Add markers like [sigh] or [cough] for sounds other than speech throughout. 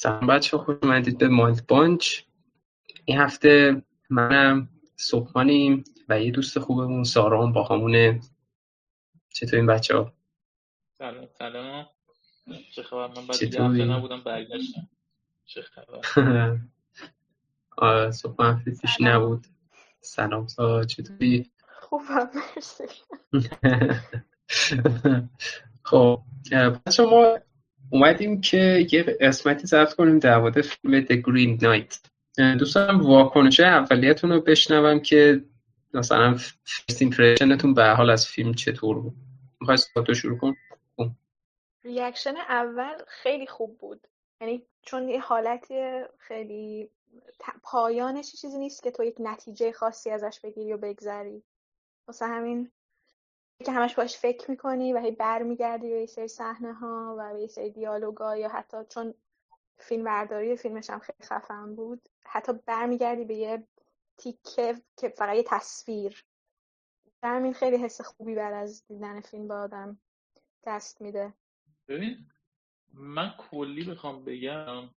سلام بچه خوش اومدید به مالت بانچ این هفته منم صبحانیم و یه دوست خوبمون سارام با همونه. چطور این بچه ها؟ سلام سلام. چه خبر؟ من بعد یه هفته نبودم برگشتم. چه خبر؟ [laughs] آره صبح هفته پیش نبود. سلام سا چطوری؟ خوبم مرسی. [laughs] خب بچه ما اومدیم که یه قسمتی ضبط کنیم در مورد فیلم The Green Knight. دوست دارم واکنش اولیتون رو بشنوم که مثلا first impression تون به حال از فیلم چطور بود؟ می‌خوای تو شروع کن؟ reaction اول خیلی خوب بود. یعنی چون یه حالتی خیلی پایانش چیزی نیست که تو یک نتیجه خاصی ازش بگیری و بگذری. واسه همین که همش باش فکر می‌کنی و هی برمیگردی به یه سری صحنه ها و به یه سری دیالوگا یا حتی چون فیلم برداری فیلمش هم خیلی خفن بود حتی برمیگردی به یه تیکه که فقط یه تصویر. در همین خیلی حس خوبی بعد از دیدن فیلم به آدم دست میده. ببین من کلی بخوام بگم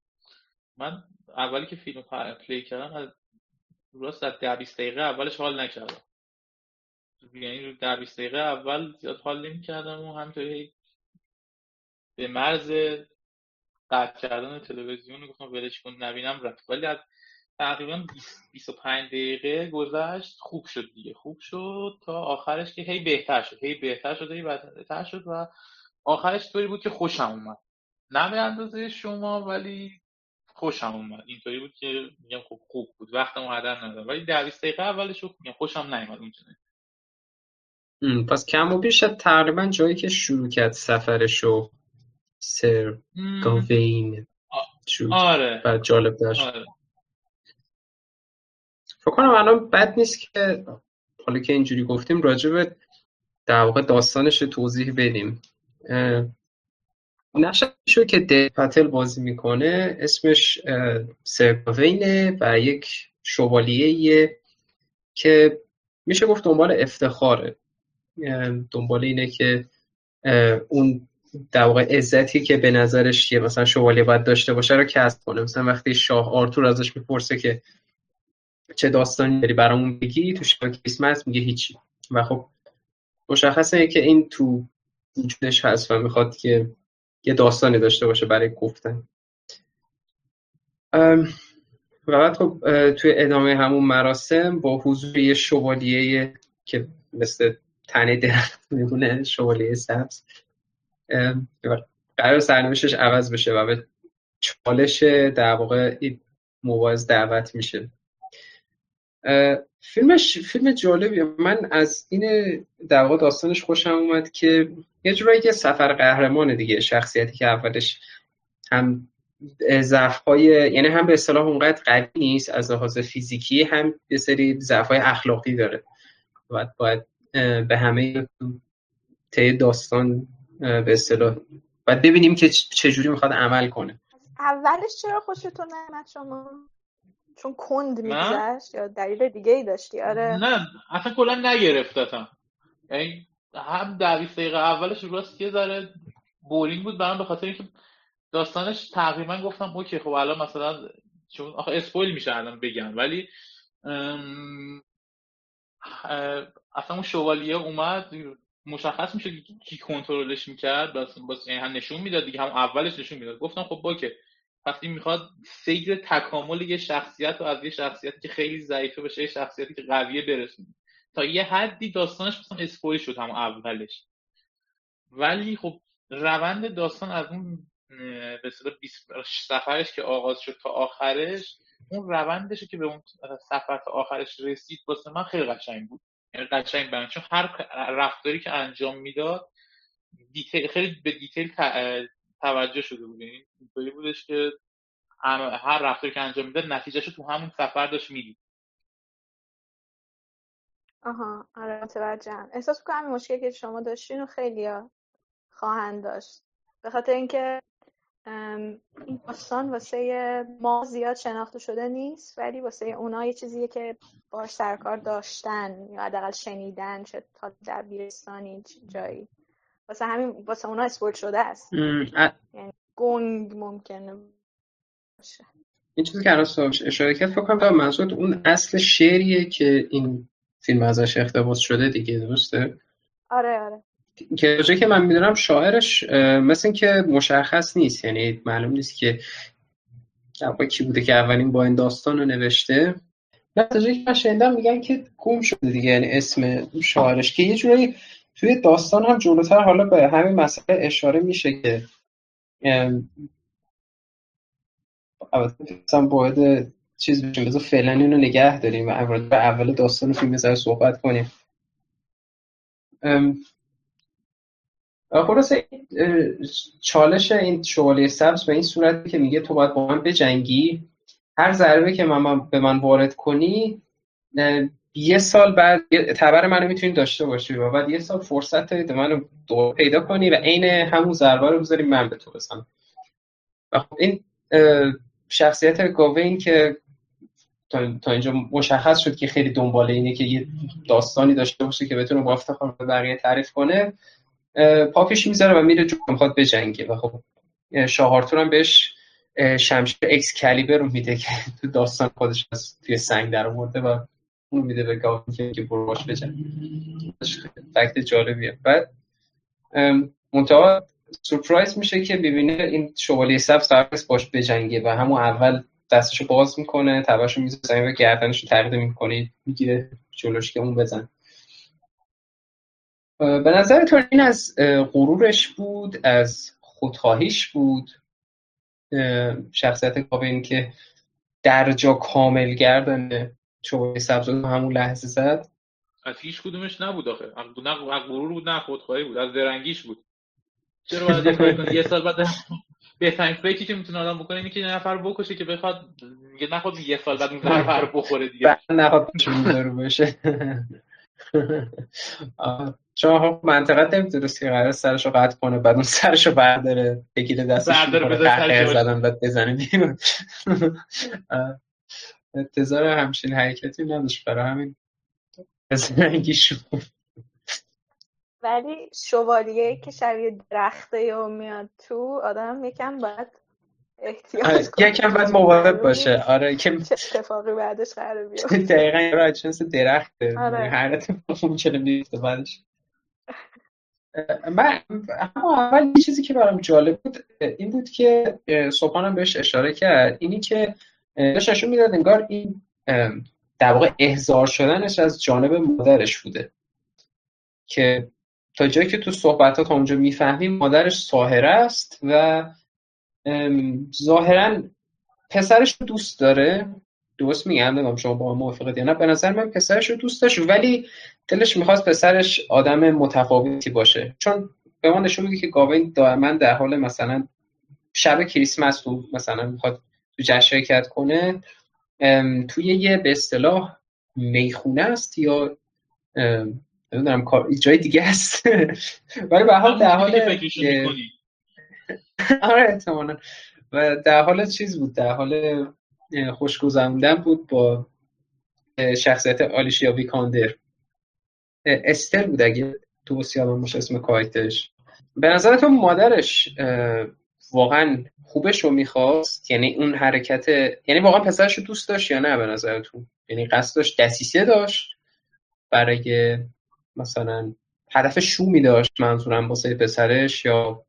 من اولی که فیلم پلی کردم راست از ده دقیقه اولش حال نکردم. یعنی در 20 دقیقه اول زیاد حال نمی کردم و همینطوری به مرز قطع کردن تلویزیون گفتم ولش کن نبینم رفت. ولی از تقریبا 25 دقیقه گذشت خوب شد دیگه. خوب شد تا آخرش که هی بهتر شد. هی بهتر شد هی بهتر شد و آخرش طوری بود که خوشم اومد. نه به اندازه شما ولی خوشم اومد. اینطوری بود که میگم خوب خوب بود. وقتم هدر ندارم. ولی در 20 دقیقه اولش میگم خوشم نیومد اونجوری پس کم و بیش تقریبا جایی که شروع کرد سفرشو سر گاوین آره. بعد جالب داشت آره. فکر کنم الان بد نیست که حالا که اینجوری گفتیم راجع به در واقع داستانش توضیح بدیم. نقششو که ده پتل بازی می‌کنه. اسمش سرگاوینه و یک شوالیه که میشه گفت دنبال افتخاره. دنبال اینه که اون در واقع عزتی که به نظرش یه مثلا شوالیه باید داشته باشه رو کسب کنه. مثلا وقتی شاه آرتور ازش می‌پرسه که چه داستانی داری برامون بگی تو شب کریسمس میگه هیچی. و خب مشخصه که این تو وجودش هست و می‌خواد که یه داستانی داشته باشه برای گفتن. و بعد خب توی ادامه همون مراسم با حضور یه شوالیه که مثل تنه درخت میمونه شوالیه سبز. قرار سرنوشتش عوض بشه و به چالش در واقع مبارز دعوت میشه. فیلمش فیلم جالبیه. من از این در واقع داستانش خوشم اومد که یه جورایی که سفر قهرمانه دیگه شخصیتی که اولش هم ضعف یعنی هم به اصطلاح اونقدر قوی نیست از لحاظ فیزیکی هم یه سری ضعف اخلاقی داره. و باید به همه طی داستان به اصطلاح. باید ببینیم که چجوری می‌خواد عمل کنه. اولش چرا خوشتون نمیاد شما؟ چون کند میگذشت یا دلیل دیگه ای داشتی؟ آره. نه اصلا کلا نگرفتتم. یعنی هم در دقیقه اولش راست یه ذره boring بود برام به خاطر اینکه داستانش تقریبا گفتم okay خب الان مثلا چون آخه spoil میشه الان بگم ولی اصلا اون شوالیه اومد مشخص میشه کی کنترلش می‌کرد بس بس یعنی هم نشون می‌داد دیگه هم اولش نشون می‌داد. گفتم خب با که پس این می‌خواد سیر تکامل یه شخصیت و از یه شخصیتی که خیلی ضعیفه بشه یه شخصیتی که قویه برسونه. تا یه حدی داستانش مثلا اسپویل شد هم اولش. ولی خب روند داستان از اون به سفرش که آغاز شد تا آخرش اون روندش که به اون سفر تا آخرش رسید واسه من خیلی قشنگ بود. قشنگ برم چون هر رفتاری که انجام می‌داد detail خیلی به detail توجه شده بود. یعنی اینطوری بودش که هر رفتاری که انجام می‌داد نتیجهش تو همون سفر داشت می‌دید. آها. آره متوجهم. احساس می‌کنم مشکلی که شما داشتین و خیلی خواهند داشت. به خاطر اینکه این داستان واسه ما زیاد شناخته شده نیست ولی واسه اونا یه چیزیه که باش سرکار داشتن یا حداقل شنیدن چه تا در بیرستانی جایی. واسه همین واسه اونا اسپورت شده است. یعنی گنگ ممکنه این چیزی که الان اشاره کرد فکر کنم منظور اون اصل شعریه که این فیلم ازش اقتباس شده دیگه درسته؟ آره آره. که که من می‌دونم شاعرش مثل که مشخص نیست. یعنی معلوم نیست که کی بوده که اولین با این داستان رو نوشته. نه که من شنیدم میگن که گم شده دیگه یعنی اسم شاعرش که یه جورایی توی داستان هم جلوتر حالا به همین مسئله اشاره میشه که البته باید چیز بشیم بذار فعلا اینو نگه داریم و اول داستان فیلم زر صحبت کنیم. خلاصه چالش این شوالیه سبز به این صورتی که میگه تو باید با من بجنگی. هر ضربه که من به من وارد کنی یه سال بعد تبر منو می‌تونی داشته باشی و بعد یه سال فرصت دارید منو دور پیدا کنی و عین همون ضربه رو بذاری من به تو بزنم. و خب این شخصیت گاوین که تا اینجا مشخص شد که خیلی دنبال اینه که یه داستانی داشته باشه که بتونه با افتخار به بقیه تعریف کنه پاپیش می‌ذاره و میره جو می‌خواد بجنگه. و خب شاهارتور هم بهش شمشیر اکس کلیبر رو میده که تو داستان خودش از توی سنگ در آورده و اون میده به گاوین که برو باش بجنگ. فکت جالبیه. بعد منتها سورپرایز میشه که ببینه این شوالیه سبز قرار باش بجنگه و همون اول دستشو باز می‌کنه تباشو میزه زمین و گردنشو تغییر می‌کنه می‌گیره جلوش که اون بزن به نظر تو این از غرورش بود از خودخواهیش بود شخصیت کابین که در جا کامل گردن چوبه سبز همون لحظه زد. از هیچ کدومش نبود آخه. نه غرور بود نه خودخواهی بود از درنگیش بود. چرا باید [laughs] یه سال بعد بهترین فکری که می‌تونه آدم بکنه اینه که یه نفر بکشه که بخواد یه نخواد یه سال بعد اون نفر بخوره دیگه. نخواد رو بشه شما منطقت نمی‌تونست که قرار سرش رو قطع کنه بعد اون سرش رو برداره بگیره دستش رو زدن بعد بزنه بیرون. [laughs] انتظار همچین حرکتی نداشت برای همین. بزنگی شد ولی شوالیه که شبیه درخته و میاد تو آدم یکم باید احتیاط آره، کنه یکم باید مواظب باشه. آره که چه اتفاقی بعدش قرار بیاد [laughs] دقیقا را جنس درخته. آره. هر اتفاقی ممکنه بیفته بعدش. من اول یه چیزی که برام جالب بود این بود که صبحانم بهش اشاره کرد اینی که داشت می‌داد انگار این در واقع احضار شدنش از جانب مادرش بوده. که تا جایی که تو صحبتات اونجا می‌فهمیم مادرش ساهره است و ظاهرا پسرش رو دوست داره. درست میگم نمی‌دونم شما با موافقت یا نه. به نظر من پسرش رو دوست داشت ولی دلش می‌خواست پسرش آدم متفاوتی باشه. چون به ما نشون میده که گاوین دائما در حال مثلا شب کریسمس تو مثلا می‌خواد تو جشن شرکت کنه توی یه به اصطلاح می‌خونه است یا نمی‌دونم کار جای دیگه است. [laughs] ولی به حال در حال [laughs] آره احتمالا. و در حال چیز بود در حال خوشگذروندن بود با شخصیت آلیشیا ویکاندر. استر بود اگه تو سیابان باشه اسم کایتش به نظرتون مادرش واقعا خوبش رو می‌خواست؟ یعنی اون حرکت یعنی واقعا پسرش رو دوست داشت یا نه به نظرتون؟ یعنی قصد داشت دسیسه داشت برای مثلا هدف شومی داشت منظورم واسه پسرش یا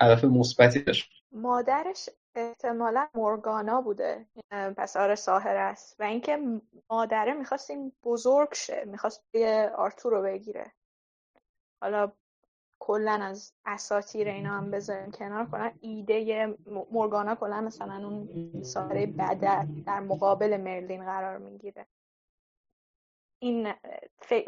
هدف مثبتی داشت؟ مادرش احتمالا مورگانا بوده. پس آره ساهر است. و اینکه مادره می‌خواست این بزرگ شه می‌خواست به آرتور رو بگیره. حالا کلا از اساتیر اینا هم بذاریم کنار. کنن ایده مورگانا کلا مثلا اون ساهره بده در مقابل مرلین قرار می‌گیره. این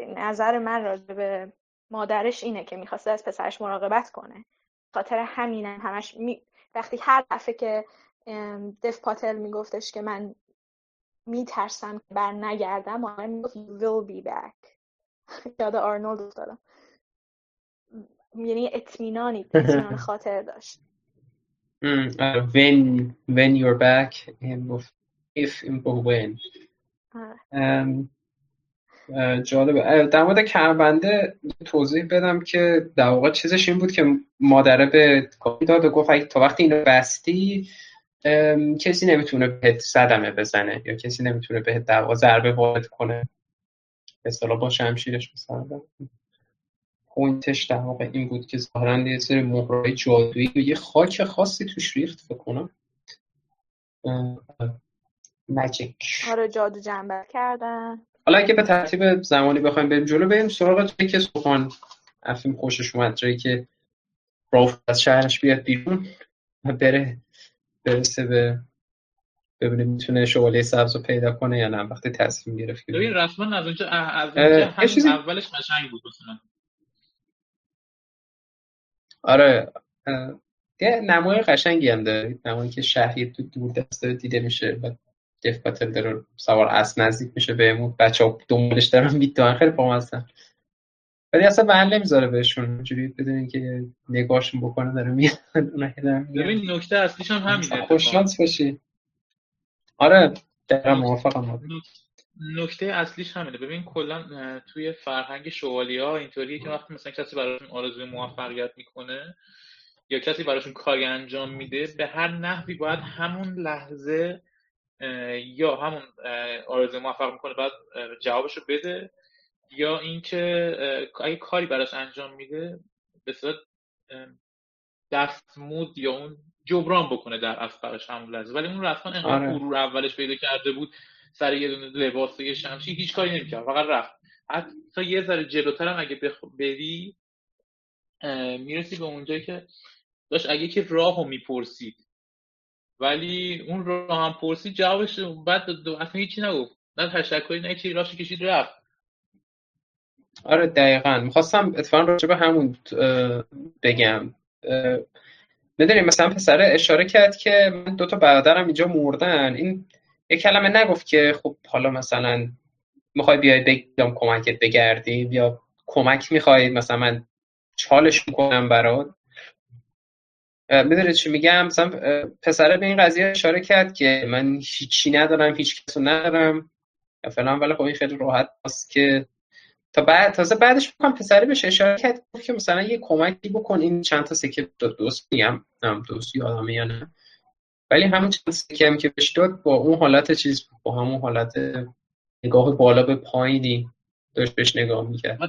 نظر من راجع به مادرش اینه که می‌خواسته از پسرش مراقبت کنه. خاطر همینم همش می... وقتی هر دفعه که دف پاتل میگفتش که من میترسم که بر نگردم مادر می‌گفت you will be back. [laughs] یاد آرنولد افتادم. یعنی اطمینانی اطمینان [laughs] خاطر داشت. when when you're back if when. جالبه. در مورد کربنده توضیح بدم که در واقع چیزش این بود که مادره به کافی داد و گفت تا وقتی اینو بستی کسی نمی‌تونه بهت صدمه بزنه یا کسی نمی‌تونه بهت در ضربه وارد کنه. مثلا با شمشیرش مثلا. پوینتش در واقع این بود که ظاهرا یه سری مهرهای جادویی و یه خاک خاصی توش ریخت فکر کنم. ماجیک آره جادو جنبه کردن. حالا اگه به ترتیب زمانی بخوایم بریم جلو بریم سراغ جایی که سوخان افیم خوشش اومد جایی که راف از شهرش بیاد بیرون و بره برسه به ببینه می‌تونه شوالیه سبز رو پیدا کنه یا نه. وقتی تصمیم گرفت ببین رسما از اونجا از اونجا چیزی... اولش قشنگ بود مثلا. آره یه نمای قشنگی هم داره نمایی که شهری تو دور دسته دیده میشه و دف پاتل داره سوار اسب نزدیک میشه بهمون. بچه ها دنبالش دارن می‌دونن خیلی هستن ولی اصلا محل نمی‌ذاره بهشون. اینجوری بدونین که نگاهشون بکنه داره میاد. ببین نکته اصلیش هم همینه. خوش شانس باشی. آره دقیقا موافقم. نکته اصلیش همینه. ببین کلا توی فرهنگ شوالی ها اینطوریه که وقتی مثلا کسی براشون آرزوی موفقیت می‌کنه یا کسی براشون کاری انجام میده به هر نحوی باید همون لحظه یا همون آرزوی موفق می‌کنه بعد جوابش رو بده یا اینکه اگه کاری براش انجام میده به صورت دستمود یا اون جبران بکنه در اسبقش همون لحظه ولی اون رفتن انقدر آره. اولش پیدا کرده بود سر یه دونه لباس یه شمشی هیچ کاری نمی‌کرد فقط رفت حتی یه ذره جلوتر هم اگه بخ... بری می‌رسی به اونجایی که داشت اگه که راه رو می‌پرسید ولی اون راه هم پرسید جوابش بعد اصلا هیچی نگفت. نه تشکری نه چی راهش کشید رفت. آره دقیقا. می‌خواستم اتفاقا راجع به همون بگم. می‌دونی مثلا پسره اشاره کرد که من دو تا برادرم اینجا مردن. این یه کلمه نگفت که خب حالا مثلا می‌خوای بیای بگم کمکت بگردیم یا کمک می‌خوای مثلا من چالش می‌کنم برات. می‌دونید چی میگم؟ مثلا پسره به این قضیه اشاره کرد که من هیچی ندارم هیچ کسو ندارم. فلان ولی خب این خیلی راحت است که تا بعد تازه بعدش بکنم پسری بهش اشاره کرد که مثلا یه کمکی بکن این چند تا سکه دوست میم هم دوست یادمه یا نه. ولی همون چند سکه هم که بهش داد با اون حالت چیز با همون حالت نگاه بالا به پایینی داشت بهش نگاه می‌کرد.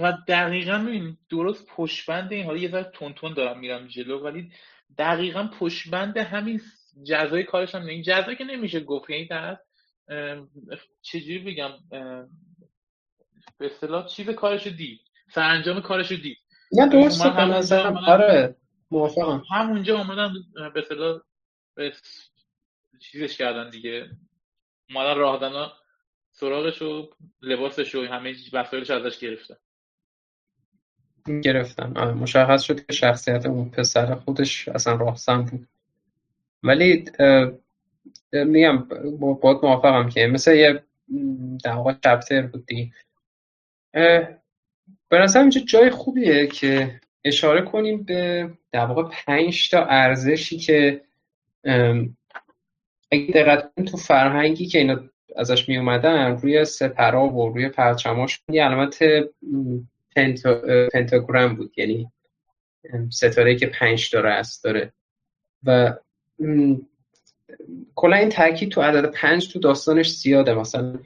و دقیقا این درست پشبند این حالا یه ذره تون دارم میرم جلو ولی دقیقا پشبند همین جزای کارش هم این جزایی که نمیشه گفت یعنی در چجوری بگم به اصطلاح چیز کارشو دید سرانجام کارشو دید. نه درسته به نظرم. آره موافقم. همونجا اومدن به اصطلاح چیزش کردن دیگه. اومدن راهدنا سراغش و لباسش و همه وسایلش ازش گرفتن. گرفتن. آره مشخص شد که شخصیت اون پسر خودش اصلا راهزن بود. ولی میگم باید موافقم که مثل یه در واقع چپتر بود دیگه به نظر اینجا جای خوبیه که اشاره کنیم به در واقع پنج تا ارزشی که اگه دقت تو فرهنگی که اینا ازش می اومدن روی سپرا و روی پرچماش یه علامت پنتاگرام بود. یعنی ستاره که پنج داره است داره. و کلا این تاکید تو عدد پنج تو داستانش زیاده. مثلا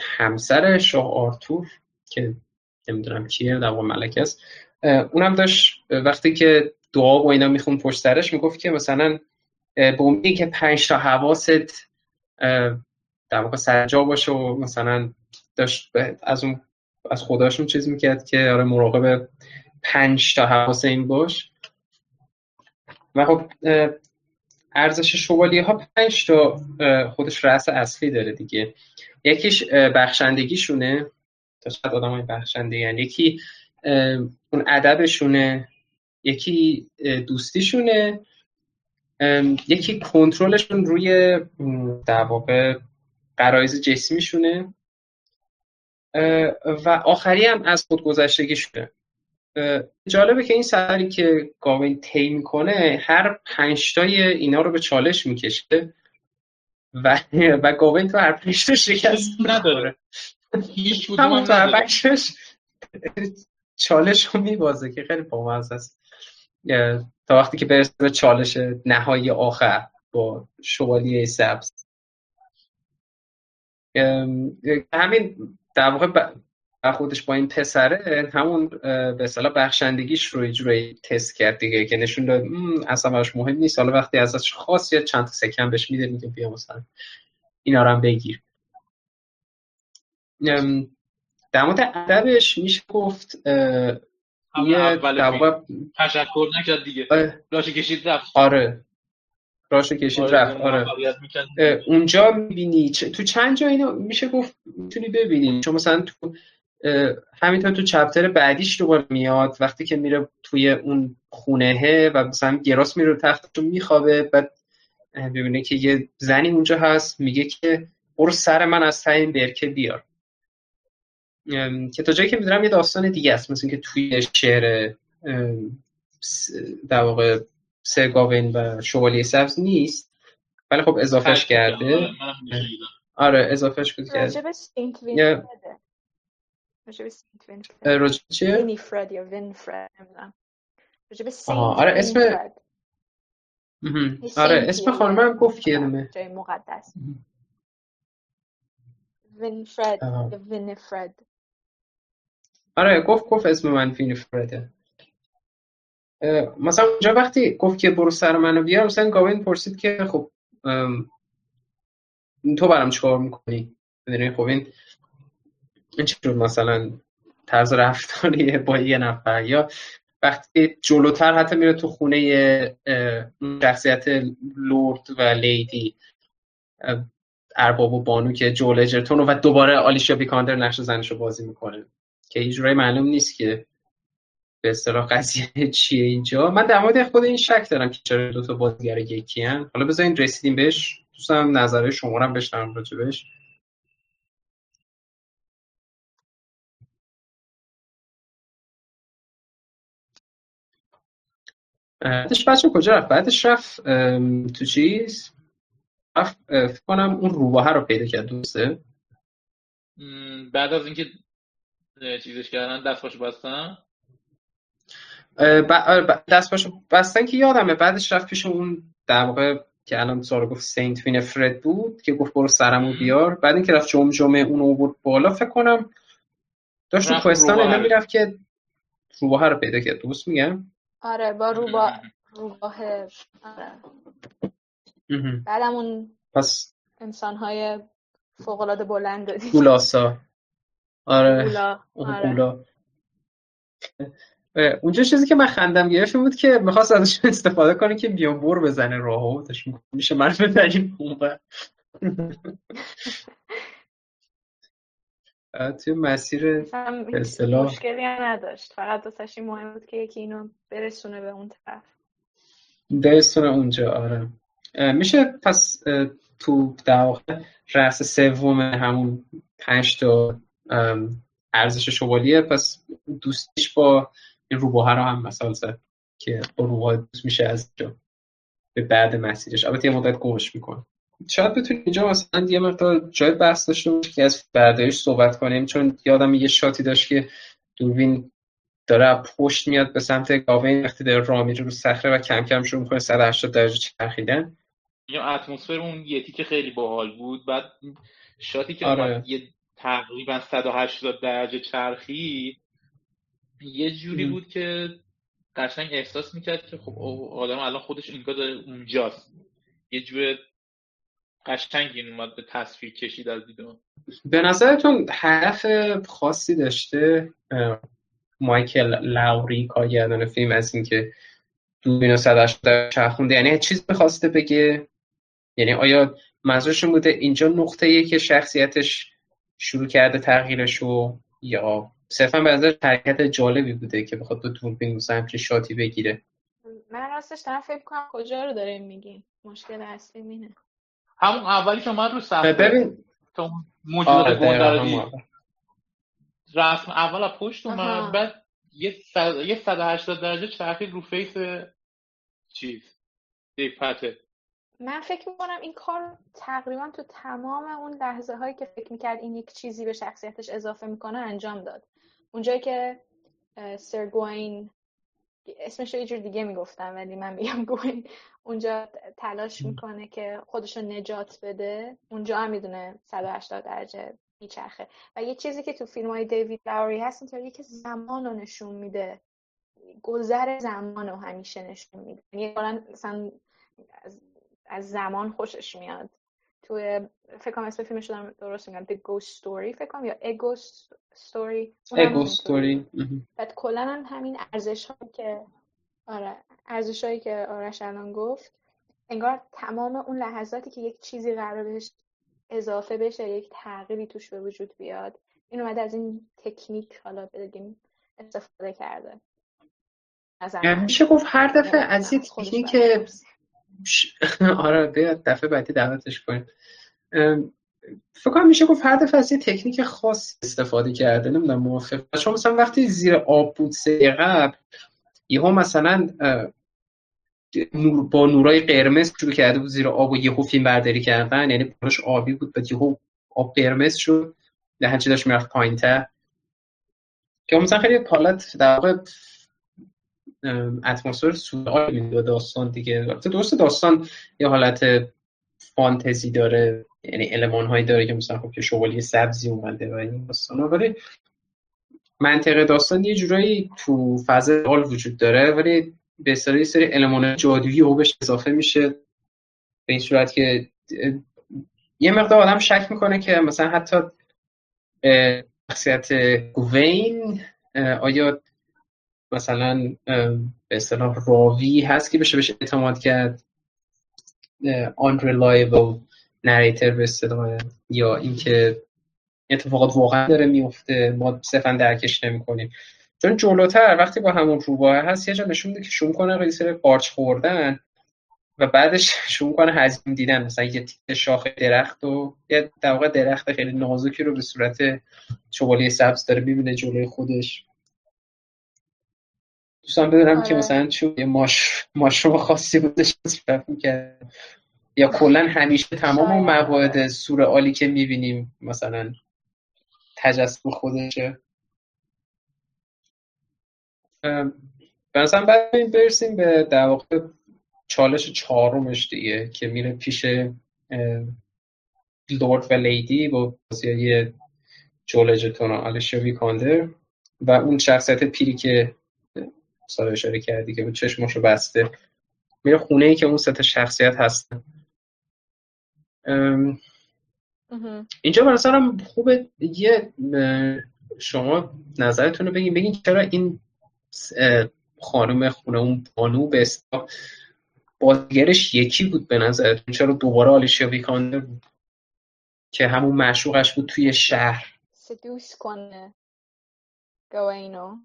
همسر شاه آرتور که نمی‌دونم کیه در واقع ملک است اونم داشت وقتی که دعا و اینا میخون پشت سرش می‌گفت که مثلا به امیدی که پنج تا حواست در واقع سرجا باشه و مثلا داشت از اون از خداشون چیز می‌کرد که آره مراقب پنج تا حواس این باش. و خب ارزش شوالیه ها پنج تا خودش رأس اصلی داره دیگه. یکیش بخشندگیشونه. تا شاید آدم های بخشنده یعنی یکی اون ادبشونه یکی دوستیشونه. یکی کنترلشون روی در واقع قرایز جسمیشونه و آخری هم از خودگذشتگیشونه جالبه که این سفری که گاوین طی می‌کنه هر پنجتای اینا رو به چالش می‌کشه. و و گاوین تو هر پنجتا شکست نداره. همون تو هر پنجتاش چالش رو میبازه که خیلی بامزه است. تا وقتی که برسه به چالش نهایی آخر با شوالیه سبز. همین در واقع خودش با این پسره همون به اصطلاح بخشندگیش رو یه تست کرد دیگه که نشون داد اصلا براش مهم نیست حالا وقتی ازش خاص یا چند تا سکن بهش میده میگه بیا مثلا اینا رو هم بگیر. در مورد ادبش میشه گفت یه در تشکر نکرد دیگه. راشه کشید رفت. آره. راشه کشید آره رفت آره. اونجا می‌بینی تو چند جا اینو میشه گفت می‌تونی ببینی؟ چون مثلا تو همینطور تو چپتر بعدیش دوباره میاد وقتی که میره توی اون خونهه و مثلا گراس میره تختش رو میخوابه بعد ببینه که یه زنی اونجا هست میگه که برو سر من از ته این برکه بیار. که تا جایی که می‌دونم یه داستان دیگه است مثل که توی شعر در واقع سرگاوین و شوالیه سبز نیست ولی خب اضافهش کرده. آره اضافهش کرده. راجب چیه؟ وینیفرد یا وینفرد راجب آره اسم آره اسم خانمم گفت که یادمه جای مقدس. وینفرد یا وینیفرد آره گفت گفت اسم من وینیفرده مثلا اونجا وقتی گفت که برو سر منو بیار مثلا گاوین پرسید که خب تو برام چیکار می‌کنی؟ می‌دونی خب این این چجور مثلا؟ طرز رفتاریه با یه نفر یا وقتی جلوتر حتی میره تو خونه شخصیت لورد و لیدی ارباب و بانو که جول اجرتون و دوباره آلیشیا بیکاندر نقش زنش رو بازی می‌کنه. که هیچ معلوم نیست که به اصطلاح قضیه [laughs] چیه اینجا. من در مورد خود این شک دارم که چرا دو تا بازیگر یکی هن. حالا بذارین رسیدیم بهش. دوستم نظر شما رو بشنوم راجبش بعدش بچه کجا رفت؟ بعدش رفت تو چیز؟ رفت کنم اون روباه رو پیدا کرد دوسته بعد از اینکه چیزش کردن دست باش بستن آره، دست بستن که یادمه. بعدش رفت پیش اون در واقع که الان سارا گفت سینت وین فرد بود که گفت برو سرمو بیار. بعد اینکه رفت جمع جمعه اون آورد بالا فکر کنم داشت تو کوهستان اینا می‌رفت که روباه رو پیدا کرد. دوست میگم آره با روبا روباه آره. بعدم اون پس انسان های فوقلاده بلند دادی گولاسا. آره گولا آره. اونجا چیزی که من خندم گرفت بود که می‌خواست ازش استفاده کنه که بیان بور بزنه راهو. میشه من ببریم اون [laughs] توی مسیر اصطلاح. مشکلی نداشت. فقط دوستش این مهم بود که یکی اینو برسونه به اون طرف. برسونه اونجا آره. میشه پس تو در واقع رأس سوم همون پنج تا ارزش شوالیه پس دوستیش با این روباه رو هم مثال زد که با روباه دوست میشه از جا به بعد مسیرش. البته یه مدت گمش می‌کنه. شاید بتونیم اینجا مثلا یه مقدار جای بحث داشته که از برداشت صحبت کنیم چون یادم یه شاتی داشت که دوربین داره پشت میاد به سمت گاوین وقتی داره راه میره رو صخره و کم کم شروع می‌کنه 180 درجه چرخیدن. یا اتمسفر اون یتی که خیلی باحال بود بعد شاتی که آره. یه تقریبا 180 درجه چرخی. یه جوری بود که قشنگ احساس می‌کرد که خب آدم الان خودش اینجا اونجاست. یه جور قشنگ این اومد به تصویر کشید از دیدم به نظرتون هدف خاصی داشته مایکل لاوری کارگردان فیلم از اینکه دوربین چرخونده یعنی چیز می‌خواسته بگه؟ یعنی آیا منظورش بوده اینجا نقطه که شخصیتش شروع کرده تغییرشو یا صرفا به نظر حرکت جالبی بوده که بخواد دو دوربین مثلا همچین شاتی بگیره. من راستش دارم فکر کنم کجا رو داریم میگی مشکل اصلی مینه همون اولی که من رو صفحه ببین. تو موجودات آره، گندردی رسم اول پشت اومد بعد یه صد... یه 180 درجه چرخید رو فیس چیز پته من فکر می‌کنم این کار تقریبا تو تمام اون لحظه هایی که فکر می‌کرد این یک چیزی به شخصیتش اضافه می‌کنه انجام داد. اونجایی که سرگوین اسمش رو یه جور دیگه می‌گفتم ولی من میگم گوین اونجا تلاش می‌کنه که خودش رو نجات بده اونجا هم می‌دونه 180 درجه میچرخه. و یه چیزی که تو فیلم های دیوید لاوری هست اینطوری که زمان رو نشون میده. گذر زمان رو همیشه نشون میده. یعنی مثلا از زمان خوشش میاد. توی فکر کنم اسم فیلمش دارم درست میگم The Ghost Story فکر کنم یا Ego Story Ego Story. بعد کلا هم همین ارزش هایی که آره ارزش هایی که آرش الان گفت انگار تمام اون لحظاتی که یک چیزی قرار بهش اضافه بشه یک تغییری توش به وجود بیاد این اومده از این تکنیک حالا بگیم استفاده کرده. یعنی میشه گفت هر دفعه از این تکنیک [laughs] آره بیاد دفعه بعدی دعوتش کنیم. فکر میشه گفت هر دفعه از یه تکنیک خاص استفاده کرده نمی‌دونم موافق چون مثلا وقتی زیر آب بود سه قبل یهو مثلا نور با نورای قرمز شروع کرده بود زیر آب و یهو فیلم برداری کردن یعنی بالاش آبی بود بعد یهو آب قرمز شد. لهنچه داشت می‌رفت پایینتر. که مثلا خیلی حالت در واقع اتمسفر سوال میده داستان دیگه. درست داستان یه حالت فانتزی داره یعنی علمان هایی داره که مثلا خب که شوالی سبزی اومده و این داستان ولی منطقه داستان یه جورایی تو فضا حال وجود داره ولی به اصطلاح سری علمان جادویی او بهش اضافه میشه. به این صورت که یه مقدار آدم شک می‌کنه که مثلا حتی شخصیت گوین آیا مثلا به اصطلاح راوی هست که بشه بهش اعتماد کرد unreliable نریتر به اصطلاح یا اینکه اتفاقات واقعا داره میفته ما صرفا درکش نمی‌کنیم. چون جلوتر وقتی با همون روباه هست یه جا نشون میده که شروع کنه قیصر قارچ خوردن و بعدش [laughs] شروع کنه حزم دیدن. مثلا یه تیک شاخ درخت و یه در درخت خیلی نازکی رو به صورت چوبالی سبز داره می‌بینه جلوی خودش. دوستان بدونم آره. که مثلا چون یه ماش ماشروم خاصی بودش مصرف می‌کرد. یا کلا همیشه تمام اون مواد سور عالی که می‌بینیم مثلا تجسم خودشه. مثلا بعد برسیم به در واقع چالش چهارمش دیگه که میره پیش لورد و لیدی با بازی جولجتون و آلیشیا ویکاندر و اون شخصیت پیری که سال اشاره کردی که چشمشو بسته. میره خونه ای که اون سه شخصیت هستن. اینجا به نظرم خوبه. یه شما نظرتون رو بگین. بگین چرا این خانم خونه اون بانو به بازیگرش یکی بود به نظرتون؟ چرا دوباره آلیشیا ویکاندر بود؟ که همون معشوقش بود توی شهر. سدوس کنه. گوینو.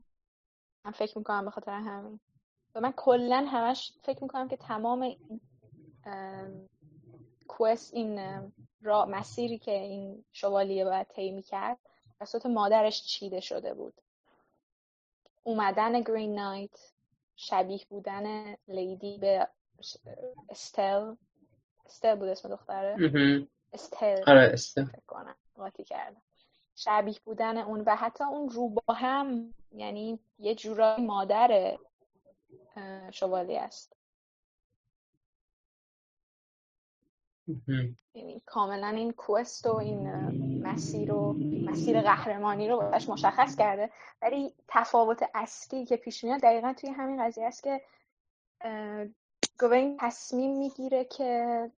من فکر می‌کنم به خاطر همین. و من کلا همش فکر می‌کنم که تمام کوست این را مسیری که این شوالیه باید طی می‌کرد توسط مادرش چیده شده بود. اومدن گرین نایت شبیه بودن لیدی به استل. استل بود اسم دختره. استل. آره استل. کنم قاطی کردم. شبیه بودن اون و حتی اون روبا هم یعنی یه جورایی مادر شوالی است. یعنی کاملا این کوست و این مسیر و مسیر قهرمانی رو باش مشخص کرده. ولی تفاوت اصلی که پیش میاد دقیقا توی همین قضیه است که گوین تصمیم می‌گیره که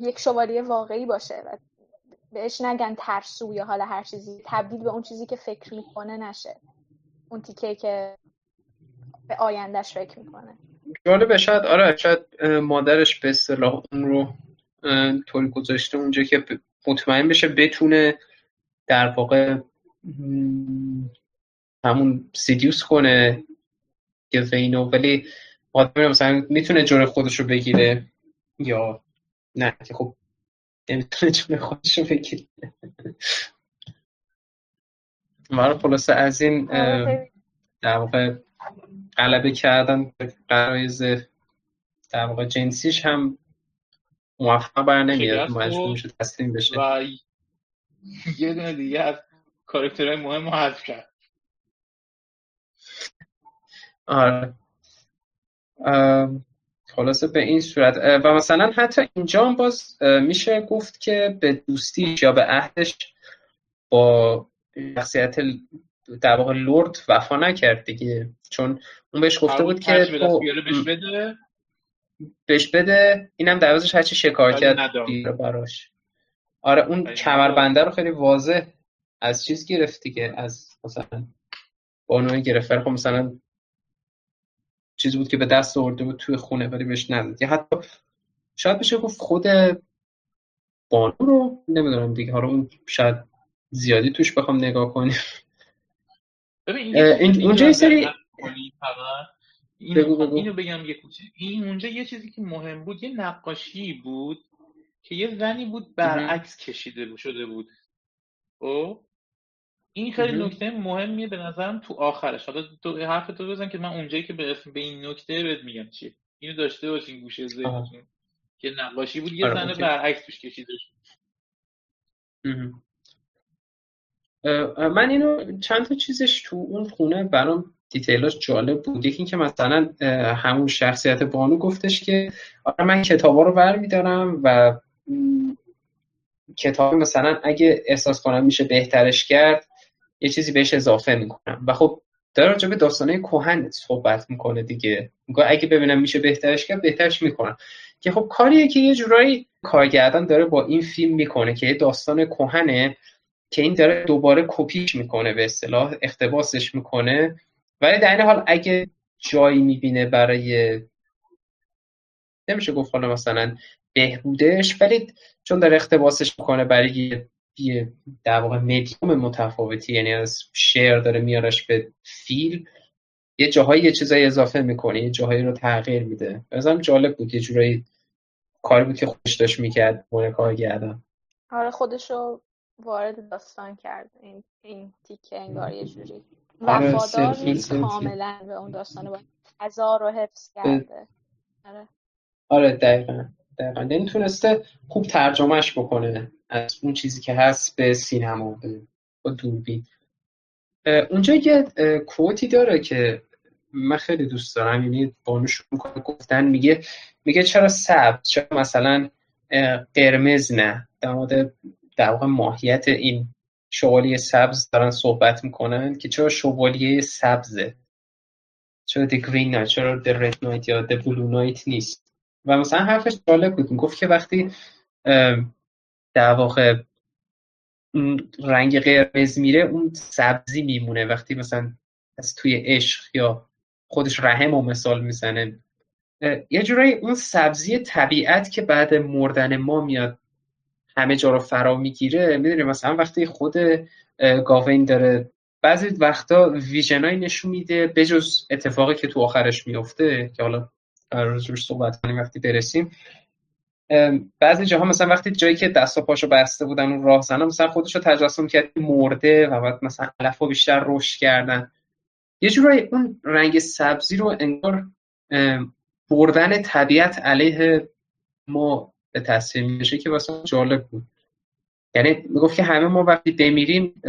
یک شوالیه واقعی باشه و بهش نگن ترسو یا حالا هر چیزی تبدیل به اون چیزی که فکر می‌کنه نشه. اون تیکه که به آیندهش فکر می‌کنه. جالبه شاید آره شاید مادرش به اصطلاح اون رو طوری گذاشته اونجا که مطمئن بشه بتونه در واقع همون سیدیوس کنه وینو ولی آدم مثلا می‌تونه جور خودش رو بگیره یا نه که خب نمی‌تونه جون خودش رو بگیره مرا خلاصه از این در واقع غلبه کردن قرایز در واقع جنسیش هم موفق بر نمیاد. مجبور میشه تسلیم بشه. و یه دونه دیگه از کارکترهای مهم رو حذف کرد. آره. خلاصه به این صورت. و مثلا حتی اینجا هم باز میشه گفت که به دوستیش یا به عهدش با شخصیت در واقع لورد وفا نکرد دیگه. چون اون بهش گفته بود که تو بهش بده؟ بهش بده. اینم دوازش هرچی شکار کرد براش. آره اون کمربنده رو خیلی واضح از چیز گرفت دیگه از مثلا بانوی گرفت. خب مثلا چیزی بود که به دست آورده بود توی خونه ولی بهش نداد. یا حتی شاید بشه گفت خود بانو رو نمی‌دونم دیگه. حالا اون شاید زیادی توش بخوام نگاه کنیم. این اونجا یه سری اینو بگم یه کوچه این اونجا یه چیزی که مهم بود یه نقاشی بود که یه زنی بود برعکس کشیده شده بود. او این خیلی نکته مهمیه به نظرم تو آخرش. حالا تو حرف تو بزن که من اونجایی که به به این نکته بهت میگم چیه. اینو داشته باشین گوشه ذهنتون که نقاشی بود یه آره، زن برعکس توش کشیده شد. من اینو چند تا چیزش تو اون خونه برام دیتیلاش جالب بود. یکی که مثلا همون شخصیت بانو گفتش که آره من کتابا رو برمیدارم و کتاب مثلا اگه احساس کنم میشه بهترش کرد یه چیزی بهش اضافه می‌کنم. و خب داره راجع به داستانه کهن صحبت می‌کنه دیگه. میگه اگه ببینم میشه بهترش کرد بهترش می‌کنم. که خب کاریه که یه جورایی کارگردان داره با این فیلم می‌کنه که یه داستان کهنه که این داره دوباره کپیش می‌کنه به اصطلاح اختباسش می‌کنه. ولی در این حال اگه جایی می‌بینه برای نمیشه گفت حالا مثلا بهبودش ولی چون داره اختباسش می‌کنه برای یه در واقع مدیوم متفاوتی یعنی از شعر داره میارش به فیلم. یه جاهایی یه چیزایی اضافه می‌کنه یه جاهایی رو تغییر میده. بازم جالب بود یه جورایی کاری بود که خودش داشت می‌کرد مونه کار گردم آره خودش رو وارد داستان کرد این, این تیکه انگار یه جوری. آره، وفادار کاملا به اون داستان با هزار رو حفظ کرده. آره. آره دقیقا. دقیقا. یعنی تونسته خوب ترجمهش بکنه از اون چیزی که هست به سینما به دوربین. اونجا یه کوتی داره که من خیلی دوست دارم یعنی بانوش گفتن میگه میگه چرا سبز چرا مثلا قرمز نه؟ در مورد در واقع ماهیت این شوالیه سبز دارن صحبت می‌کنن که چرا شوالیه سبزه؟ چرا دی گرین نه چرا دی رد نایت یا دی بلو نایت نیست؟ و مثلا حرفش جالب بود. گفت که وقتی در واقع رنگ قرمز میره اون سبزی میمونه. وقتی مثلا از توی عشق یا خودش رحم و مثال می‌زنه. یه جورایی اون سبزی طبیعت که بعد مردن ما میاد همه جا رو فرا می‌گیره می‌دونی مثلا وقتی خود گاوین داره بعضی وقتا ویژنایی نشون میده بجز اتفاقی که تو آخرش میفته که حالا روش صحبت کنیم وقتی برسیم. بعضی جاها مثلا وقتی جایی که دست و پاشو بسته بودن اون راه زنم مثلا خودش رو تجسم کرد مرده و بعد مثلا علف بیشتر رشد کردن. یه جورایی اون رنگ سبزی رو انگار بردن طبیعت علیه ما به تصویر میشه که واسه جالب بود. یعنی می‌گفت که همه ما وقتی بمیریم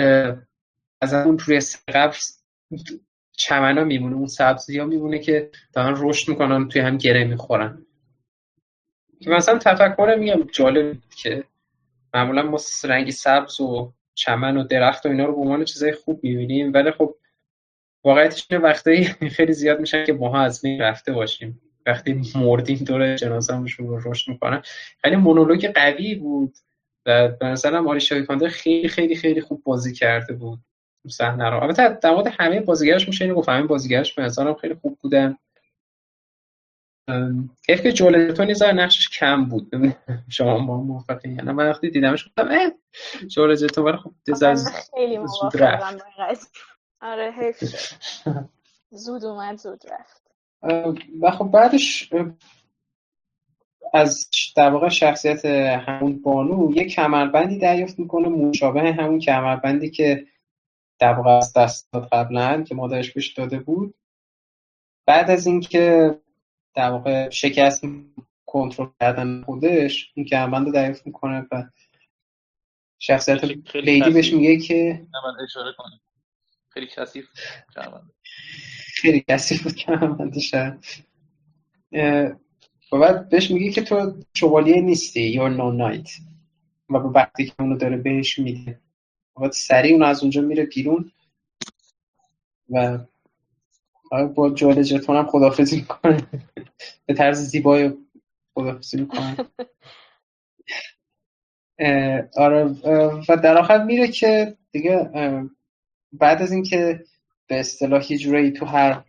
از اون توی قبر چمنا میمونه اون سبزی ها میمونه که دارن رشد می‌کنن توی هم گره می‌خورن. که مثلا تفکر میگم جالب که معمولا ما رنگی سبز و چمن و درخت و اینا رو به عنوان چیزای خوب می‌بینیم ولی خب واقعیتش وقتایی [laughs] خیلی زیاد میشن که ماها از بین رفته باشیم. وقتی مردیم دور جنازه رو رشد می‌کنن. خیلی مونولوگ قوی بود و به نظرم آری خیلی خیلی خیلی خوب بازی کرده بود. صحنه رو. البته در مورد همه بازیگرش میشه اینو گفت. همه بازیگرش به نظرم خیلی خوب بودن حیف که جولتون یه نقشش کم بود. [laughs] شما با موافقی یعنی من وقتی دیدمش گفتم اه جولتون ولی خب خیلی موافقم آره حیف زود اومد زود رفت. و خب بعدش از در واقع شخصیت همون بانو یه کمربندی دریافت می‌کنه. مشابه همون کمربندی که در واقع از دست داد قبلا که مادرش بهش داده بود. بعد از اینکه در واقع شکست کنترل کردن خودش این کمربند رو دریافت می‌کنه و شخصیت لیدی بهش میگه که اشاره کنم. خیلی کثیف خیلی کسی بود من و بعد بهش میگه که تو شوالیه نیستی یا نو نایت و به وقتی که اونو داره بهش میده. سریع اون از اونجا میره بیرون و با جوال جتون هم خدافزی می‌کنه. [laughs] به طرز زیبای خدافزی می‌کنه. [laughs] آره و در آخر میره که دیگه بعد از اینکه به اصطلاح یه جورایی تو هر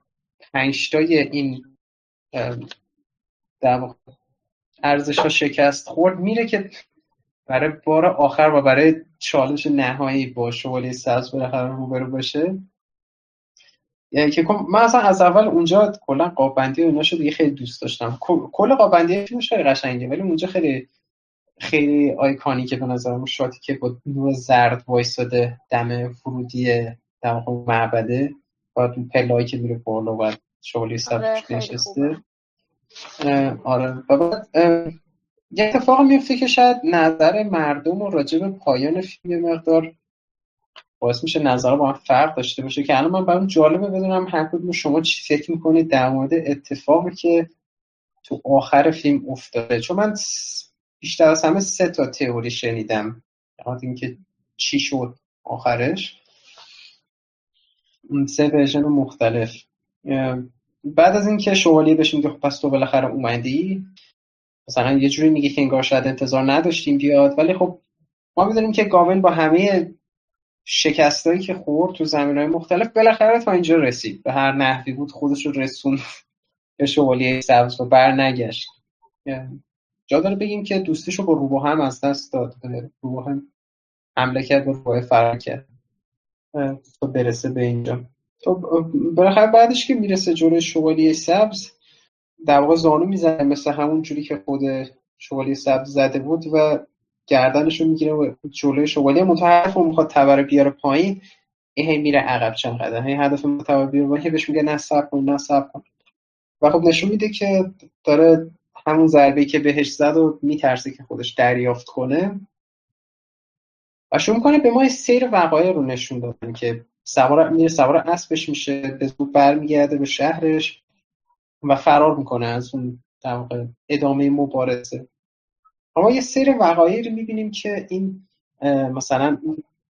پنجتای این در ارزش ها شکست خورد میره که برای بار آخر و برای چالش نهایی با شوالی سبز بالاخره روبرو باشه. یعنی که من اصلا از اول اونجا کلا قابندی و دیگه خیلی دوست داشتم. کل قابندی فیلمش خیلی قشنگه ولی اونجا خیلی خیلی آیکانی که به نظرم. شاتی که با نور زرد وایستاده دم فرودی در معبده و پلایی که میره بالا و شغلی سبز آره، نشسته. آره. و بعد یه اتفاق میفته که شاید نظر مردم و راجع به پایان فیلم مقدار باعث میشه نظر با هم فرق داشته باشه. که الان من برام جالبه بدونم هر کدوم شما چی فکر می‌کنید در مورد اتفاقی که تو آخر فیلم افتاده. چون من بیشتر از همه سه تا تئوری شنیدم. در اینکه چی شد آخرش. سه ورژن مختلف. بعد از اینکه شوالیه بهش میگه خب پس تو بالاخره اومدی مثلا یه جوری میگه که انگار شاید انتظار نداشتیم بیاد ولی خب ما می‌دونیم که گاون با همه شکستایی که خورد تو زمین های مختلف بالاخره تا اینجا رسید. به هر نحوی بود خودش رو رسون [laughs] به شوالیه سبز و بر نگشت جا داره بگیم که دوستش رو با روبا هم از دست داد. روبا هم حمله کرد و روباه فرار کرد. تا برسه به اینجا. خب بالاخره بعدش که می‌رسه جلوی شوالیه سبز در واقع زانو می‌زنه مثل همون جوری که خود شوالیه سبز زده بود و گردنش رو می‌گیره و جلوی شوالیه متحرف و می‌خواد تبر بیاره پایین این هی میره عقب چند قدم هی هدف تبر بیاره بهش میگه نه سب کن نه سب کن. و خب نشون میده که داره همون ضربه که بهش زد و میترسه که خودش دریافت کنه. و شروع می‌کنه به ما سیر وقایع رو نشون دادن که سوار میره سوار اسبش میشه به زود برمیگرده به شهرش. و فرار می‌کنه از اون در واقع ادامه مبارزه. اما یه سیر وقایعی رو می‌بینیم که این مثلا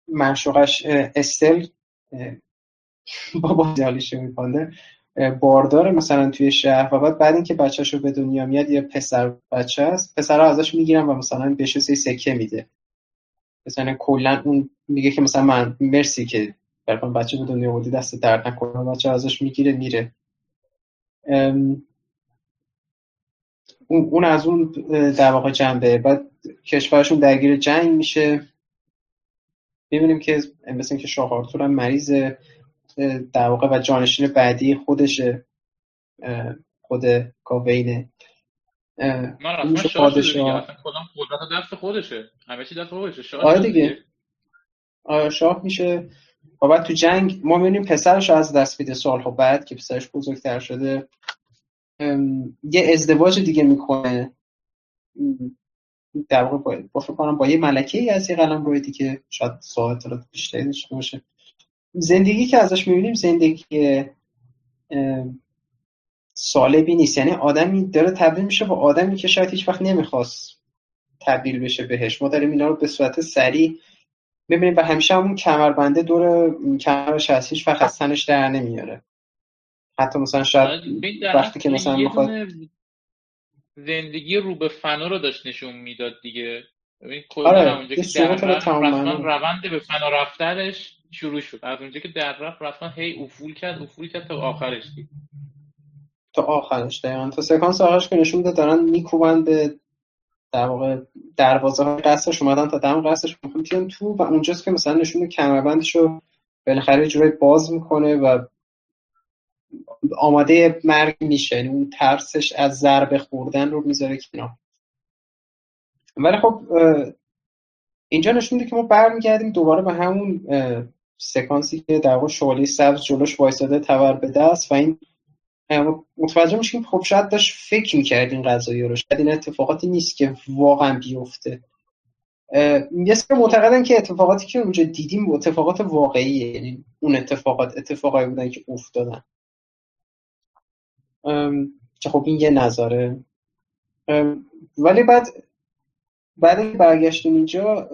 منشوقش استل [laughs] بابا جالیش می‌کنه باردار مثلا توی شهر و بعد بعد اینکه بچهش رو به دنیا میاد یه پسر بچه است. پسر ازش می‌گیرن و مثلا بهش سکه میده. مثلا کلا اون میگه که مثلا من مرسی که بچه به دنیا بودی دست درد نکنه. بچه ازش می‌گیره میره. اون از اون در واقع جنبه. بعد کشورشون درگیر جنگ میشه. می‌بینیم که مثل که شاه آرتور هم مریض در واقع و جانشین بعدی خودشه. خود گاوینه من پادشاه. خودم دست خودشه. همه چی دست خودشه. شاه آره دیگه. آره شاه میشه. و بعد تو جنگ ما می‌بینیم پسرش از دست میده سالها بعد که پسرش بزرگتر شده. یه ازدواج دیگه می‌کنه. در واقع با کنم با یه ملکه ای از یه قلم روی دیگه. شاید سوال اطلاعات بیشتری داشته باشه. زندگی که ازش می‌بینیم زندگی سالبی نیست. یعنی آدمی داره تبدیل میشه با آدمی که شاید هیچ وقت نمی‌خواست تبدیل بشه بهش. ما داریم اینا رو به صورت سریع ببینیم و همیشه همون کمربنده دور کمرش هست. هیچ وقت از در نمیاره. حتی مثلا شاید آره، وقتی که مثلا می‌خواد زندگی رو به فنا رو داشت نشون می‌داد دیگه. ببین آره اونجا که در روند به فنا رفتنش شروع شد. از اونجا که در رفت رفتن هی افول کرد افول کرد تا آخرش دید. تا آخرش دقیقا. تا سکانس آخرش که نشون میده دارن میکوبن به در واقع دروازه های قصرش. اومدن تا دم قصرش. می‌خوام تو و اونجاست که مثلا نشون کمربندش رو بالاخره جوری باز می‌کنه و آماده مرگ میشه. یعنی اون ترسش از ضربه خوردن رو می‌ذاره کنار. ولی خب اینجا نشون میده که ما برمیگردیم دوباره به همون سکانسی که در واقع شوالی سبز جلوش وایساده تبر به دست و این متوجه میشیم خب شاید داشت فکر می‌کرد این قضایی رو. شاید این اتفاقاتی نیست که واقعا بیفته. یه سر معتقدن که اتفاقاتی که اونجا دیدیم اتفاقات واقعیه. یعنی اون اتفاقات اتفاقایی بودن که افتادن. که خب این یه نظره. ولی بعد بعد برگشتیم اینجا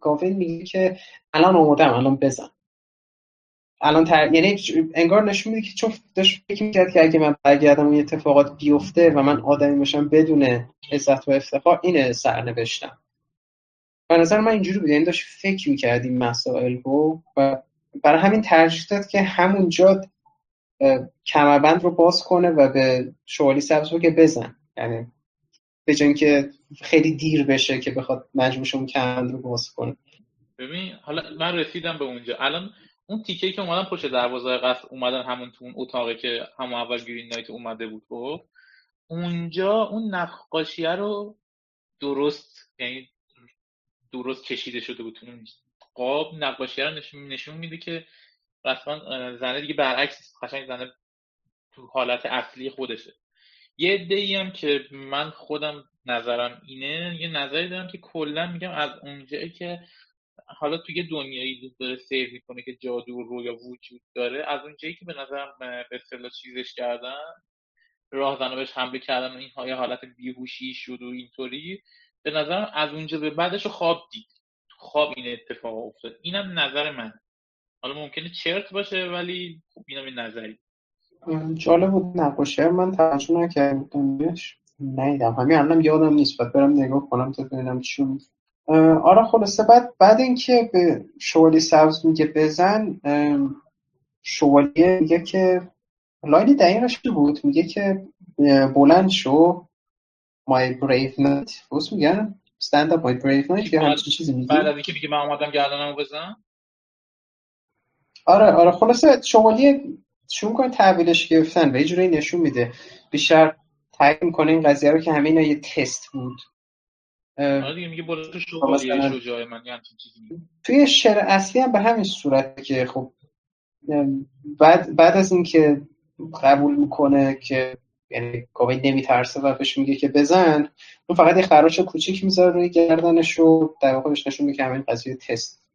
گاوین میگه که الان آمادم الان بزن. الان تر... یعنی انگار نشون میده که چون داشت فکر می‌کرد که اگه من برگردم اون اتفاقات بیفته و من آدمی باشم بدون عزت و افتخار اینه سرنوشتم. به نظر من اینجوری بود یعنی داشت فکر می‌کرد این مسائل رو و برای همین ترجیح داد که همونجا کمربند رو باز کنه و به شوالی سبز که بزن. یعنی به که خیلی دیر بشه که بخواد مجبورش اون کمربند رو باز کنه. ببین حالا من رسیدم به اونجا. الان اون تیکه که اومدن پشت دروازه قصد اومدن همون تو اون اتاقی که همون اول گرین نایت اومده بود خب؟ اونجا اون نقاشیه رو درست یعنی درست کشیده شده بود تو قاب. نقاشیه رو نشون میده که رسما زنه دیگه برعکس قشنگ زنه تو حالت اصلی خودشه. یه عده هم که من خودم نظرم اینه یه نظری دارم که کلا میگم از اونجایی که حالا توی دنیایی داره سیر می‌کنه که جادو و رویا وجود داره از اونجایی که به نظرم به اصطلاح چیزش کردن راه بهش حمله کردن و این های حالت بیهوشی شد و اینطوری به نظرم از اونجا به بعدش خواب دید. خواب این اتفاق افتاد. اینم نظر من. حالا ممکنه چرت باشه ولی خب اینم این نظری. جالب بود نقاشی من توجه نکردمش نیدم همین الانم یادم نیست. باید برم نگاه کنم تا ببینم چون آره خلاصه بعد بعد اینکه به شوالی سبز میگه بزن شوالیه میگه که لاین دقیقش بود؟ میگه که بلند شو. My brave knight. بس میگن؟ Stand up my brave knight. یا همچین چیزی میگه. بعد از اینکه میگه من آمدم گردنمو بزن آره آره. خلاصه شوالیه شروع کنه تحویلش گرفتن و یه جوری نشون میده. بیشتر تایید می‌کنه این قضیه رو که همه اینا یه تست بود. آره دیگه میگه تو شوالیه شجاع من یه چیزی توی شعر اصلی هم به همین صورت که خب بعد بعد از اینکه قبول می‌کنه که یعنی کووید نمیترسه و بهش میگه که بزن اون فقط یه خراش کوچیک می‌ذاره روی گردنش و در واقع بهش نشون میده که همین قضیه تست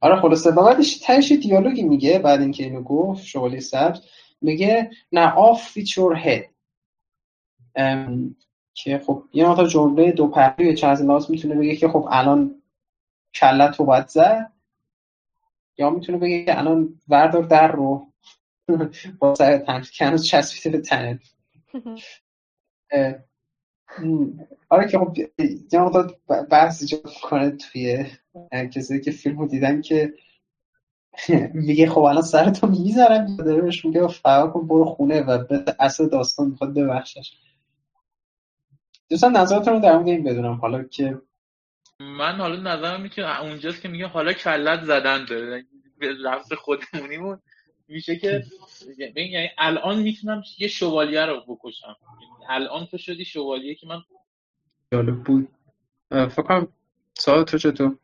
آره خلاصه. و بعدش تهش دیالوگی میگه بعد اینکه اینو گفت شغلی سبز میگه نه آف یور هد که خب یه مقدار جمله دو پهلوی از لحاظ می‌تونه بگه که خب الان کلت رو باید زد یا می‌تونه بگه که الان وردار در رو [laughs] با سر تن کنوز چسبیده به تنه [laughs] آره که خب یه مقدار بحث ایجاد کنه توی کسی که فیلم رو دیدن که [laughs] میگه خب الان سرتو می‌ذارم داره بهش میگه فرار کن برو خونه و به اصل داستان می‌خواد ببخشش. دوستان نظرتون رو در مورد این بدونم. حالا که من حالا نظرم اینه که اونجاست که میگه حالا کلت زدن داره. لفظ خودمونی میشه که [laughs] یعنی الان می‌تونم یه شوالیه رو بکشم. الان تو شدی شوالیه که من جالب بود. فکرم سوال تو چطور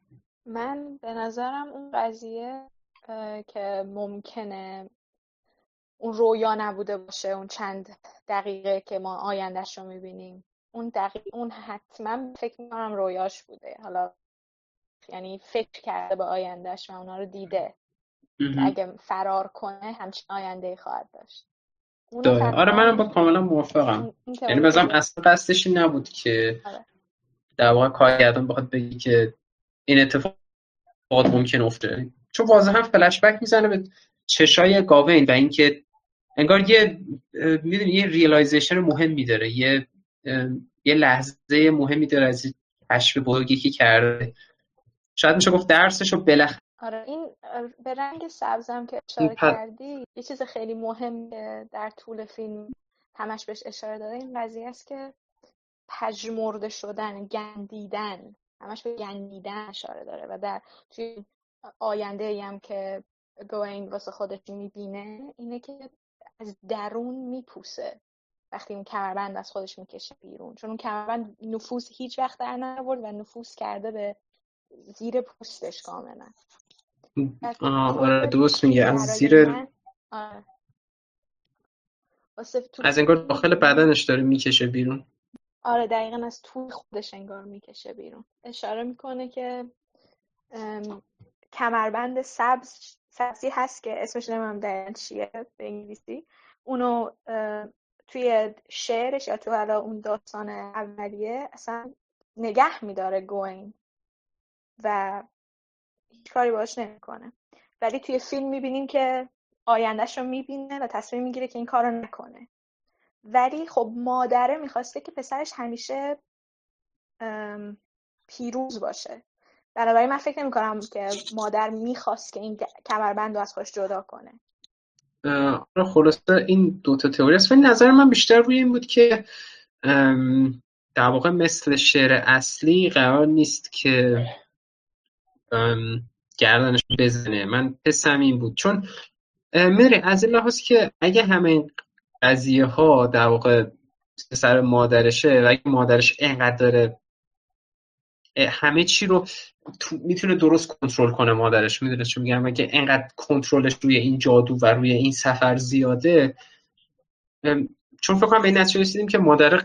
من به نظرم اون قضیه که ممکنه اون رویا نبوده باشه اون چند دقیقه که ما آیندهش رو می‌بینیم. اون دقیق اون حتما فکر می‌کنم رویاش بوده. حالا یعنی فکر کرده به آیندهش و اونا رو دیده. اگه فرار کنه همچین آینده خواهد داشت. آره منم با کاملا موافقم. یعنی بازم اصلا قصدش نبود که آره. در واقع کارگردان بخواد بگی که این اتفاق ممکن افته. چون واضحا فلش بک می‌زنه به چشای گاوین و اینکه انگار یه می‌دونی یه realization مهمی داره. یه یه لحظه مهمی داره از کشف بزرگی که کرده. شاید میشه گفت درسش رو بالاخره آره این به رنگ سبزم که اشاره کردی یه چیز خیلی مهم در طول فیلم. همش بهش اشاره داره. این قضیه است که پژمرده شدن گندیدن. همش به گندیدن اشاره داره و در توی آینده هم که گوین واسه خودش می‌بینه اینه که از درون میپوسه. وقتی اون کمربند از خودش می‌کشه بیرون. چون اون کمربند نفوذ هیچ وقت در نیاورد و نفوذ کرده به زیر پوستش کاملا. آره درست میگه. از زیر آره. از انگار داخل بدنش داره می‌کشه بیرون. آره دقیقا از توی خودش انگار می‌کشه بیرون. اشاره می‌کنه که کمربند سبز سبزی هست که اسمش نمیم دقیقا چیه به انگلیسی. اونو توی شعرش یا تو حالا اون داستان اولیه اصلا نگه میداره گوین و هیچ کاری باش نمی‌کنه. ولی توی فیلم می‌بینیم که آیندهش رو می‌بینه و تصمیم می‌گیره که این کار رو نکنه. ولی خب مادره می‌خواسته که پسرش همیشه پیروز باشه. بنابراین من فکر نمی کنم که مادر می‌خواست که این کمربند رو از خوش جدا کنه. آره خلاصه این دوتا تئوری است. ولی نظر من بیشتر روی این بود که در واقع مثل شعر اصلی قرار نیست که گردنش بزنه. من پسم این بود. چون میره از این لحاظ که اگه همه این قضیه ها در واقع سر مادرشه و اگه مادرش اینقدر داره همه چی رو می‌تونه درست کنترل کنه مادرش. می‌دونه چون میگم؟ اگه اینقدر کنترلش روی این جادو و روی این سفر زیاده چون فکر کنم به این نتیجه رسیدیم که مادر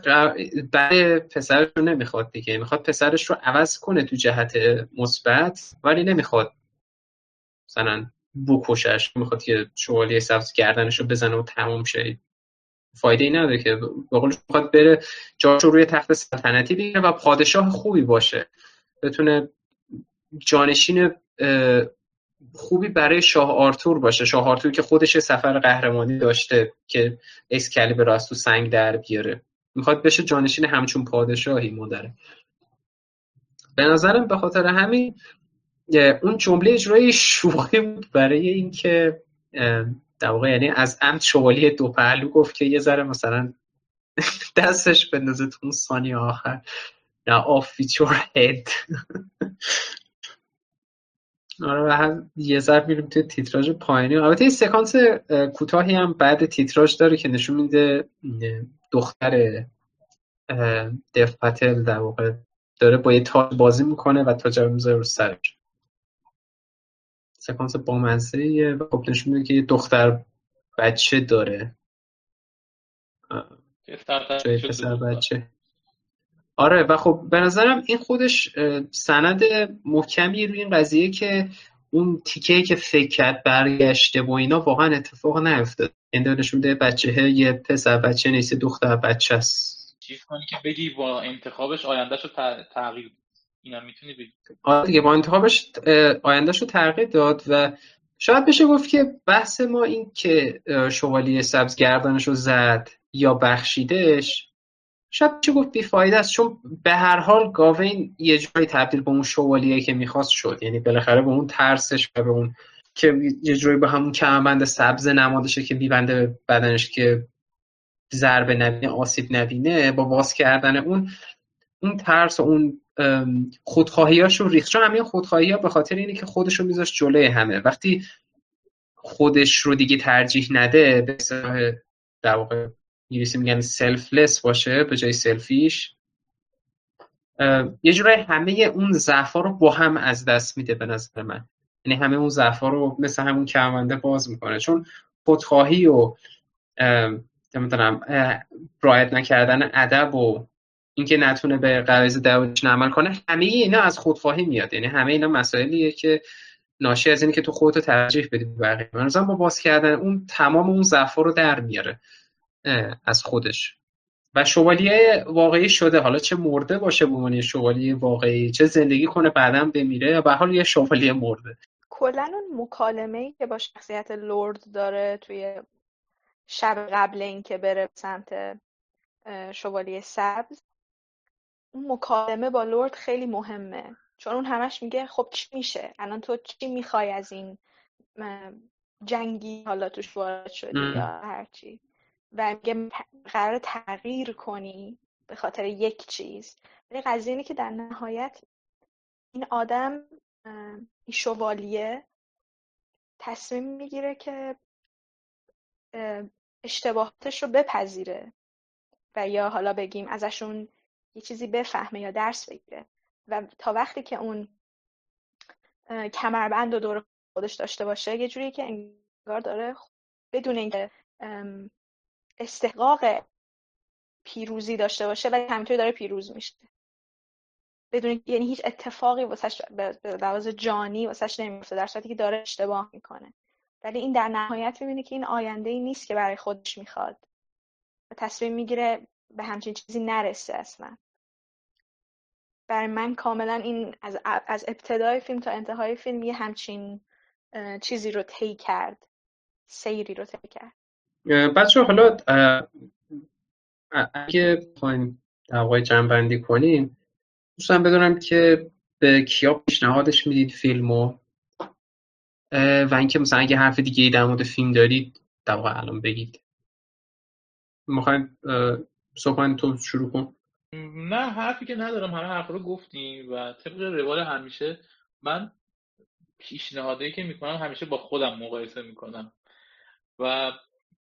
برای پسرش رو نمی‌خواد دیگه. می‌خواد پسرش رو عوض کنه تو جهت مثبت ولی نمی‌خواد مثلا بکشش می‌خواد که شوالیه سبز گردنش رو بزنه و تمام شه. فایده ای نداره که. به می‌خواد بره جاش رو روی تخت سلطنتی بگیره و پادشاه خوبی باشه. بتونه جانشین خوبی برای شاه آرتور باشه. شاه آرتور که خودش سفر قهرمانی داشته که اسکلیبر از تو سنگ در بیاره. می‌خواد بشه جانشین همچون پادشاهی مادره به نظرم به خاطر همین اون جمله اجرای شوخی بود برای اینکه در واقع یعنی از عمد شوالی دو پهلو گفت که یه ذره مثلا [laughs] دستش بندازه تو اون آخر. نه آف هید [laughs] آره و هم یه ذره میریم توی تیتراژ پایینی. البته این سکانس کوتاهی هم بعد تیتراژ داره که نشون میده دختر دف پتل در واقع داره با یه تاج بازی می‌کنه و تاج رو می‌ذاره رو سرش. سکانس بامزه و خب نشون میده که یه دختر بچه داره. پسر بچه. آره و خب به نظرم این خودش سند محکمی روی این قضیه که اون تیکه که فکر کرد برگشته و اینا واقعا اتفاق نیفتاد. این نشون میده بچه یه پسر بچه نیست دختر بچه است. چیز کنی که بگی با انتخابش آیندهش رو تغییر اینا می‌تونی بگی. آره دیگه با انتخابش آیندهش رو تغییر داد و شاید بشه گفت که بحث ما این که شوالیه سبز گردانش رو زد یا بخشیدش شاید چه گفت بیفایده است. چون به هر حال گاوین یه جایی تبدیل به اون شوالیه که می‌خواست شد. یعنی بالاخره به اون ترسش و به اون که یه جایی به همون کمربند سبز نمادشه که میبنده بدنش که ضربه نبینه آسیب نبینه با باز کردن اون اون ترس و اون خودخواهیاش رو ریخت. چون همین خودخواهی ها به خاطر اینه که خودش رو میذاشت جلوی همه. وقتی خودش رو دیگه ترجیح نده به در واقع میگن سلفلس باشه به جای سلفیش یه جورای همه اون ضعفا رو با هم از دست میده به نظر من. یعنی همه اون ضعفا رو مثل همون کرمانده باز می‌کنه. چون خودخواهی و نمی‌دونم رایت نکردن ادب و اینکه نتونه به قواعد دعوتش عمل کنه همه اینا از خودخواهی میاد. یعنی همه اینا مسائلیه که ناشی از اینه که تو خودتو ترجیح بدی بقیه. من با باز کردن اون تمام اون ضعفا رو در میاره از خودش. و شوالیه واقعی شده. حالا چه مرده باشه به عنوان شوالیه واقعی چه زندگی کنه بعدا بمیره یا به حال یه شوالیه مرده. کلا اون مکالمه ای که با شخصیت لورد داره توی شب قبل اینکه بره سمت شوالیه سبز اون مکالمه با لورد خیلی مهمه. چون اون همش میگه خب چی میشه؟ الان تو چی می‌خوای از این جنگی حالا توش وارد شدی یا هرچی؟ و میگه قرار تغییر کنی به خاطر یک چیز. ولی قضیه اینه که در نهایت این آدم این شوالیه تصمیم می‌گیره که اشتباهاتش رو بپذیره. و یا حالا بگیم ازشون یه چیزی بفهمه یا درس بگیره. و تا وقتی که اون کمربند و دور خودش داشته باشه یه جوری که انگار داره بدون اینکه استحقاق پیروزی داشته باشه ولی همینطوری داره پیروز میشه. بدون یعنی هیچ اتفاقی واسش به لحاظ جانی واسش نمیفته در که داره اشتباه می‌کنه. ولی این در نهایت می‌بینه که این آینده ای نیست که برای خودش می‌خواد. و تصمیم می‌گیره به همچین چیزی نرسه اصلا. برای من کاملا این از, از ابتدای فیلم تا انتهای فیلم یه همچین چیزی رو طی کرد. سیری رو طی کرد. بچه حالا اگه بخوایم در واقع جنبندی کنیم دوستان بدونم که به کیا پیشنهادش می‌دید فیلمو؟ و اینکه مثلا اگه حرف دیگه ای در مورد فیلم دارید در واقع الان بگید. می‌خوایم صحبت تو شروع کن. نه حرفی که ندارم همه حرف رو گفتیم و طبق روال همیشه من پیشنهادی که می‌کنم همیشه با خودم مقایسه می‌کنم. و